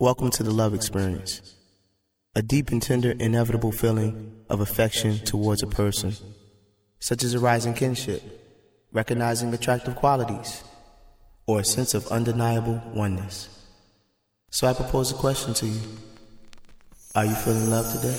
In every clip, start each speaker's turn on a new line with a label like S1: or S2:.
S1: Welcome to the love experience. A deep and tender, inevitable feeling of affection towards a person, such as a rising kinship, recognizing attractive qualities, or a sense of undeniable oneness. So I propose a question to you. Are you feeling love today?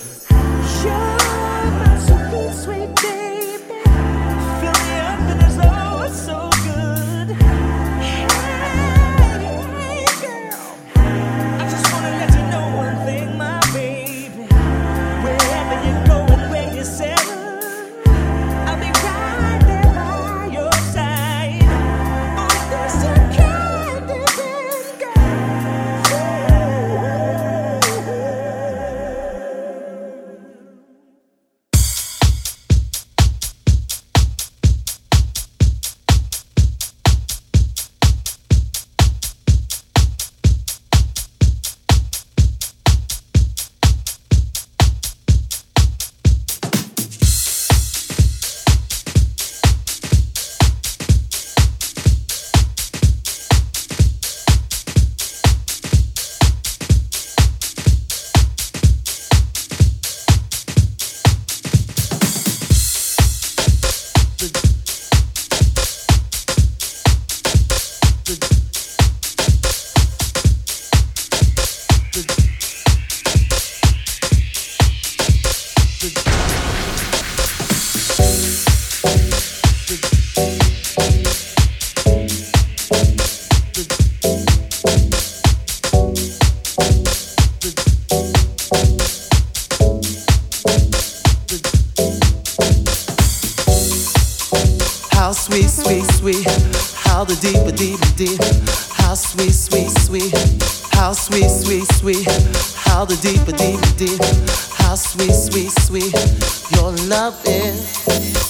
S1: sweet, sweet, sweet your love is.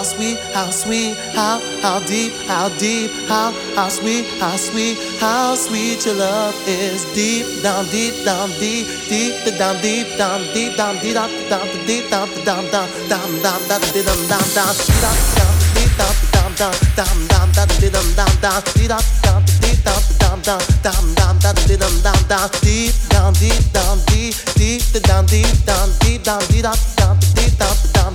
S1: How sweet, how sweet, how how deep, how deep, how how sweet, how sweet, how sweet your love is. Deep down, deep down, deep, deep down, deep down, deep down, deep down, down, deep down, down, down, down, down, down, deep down, down, down, deep down, down, down, down, down, down, deep down, down, down, deep down, down, deep down, down, down, down, down, down, deep down, down, down, deep down, deep down, deep, deep down, deep down, deep down, deep down, deep down, deep down,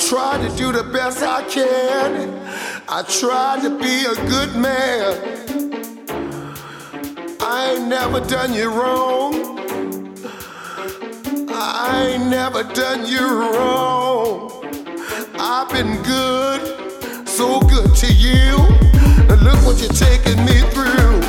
S1: Down, to do the best I can. I try to be a good man. I ain't never done you wrong. I ain't never done you wrong. I've been good, so good to you. And look what you're taking me through.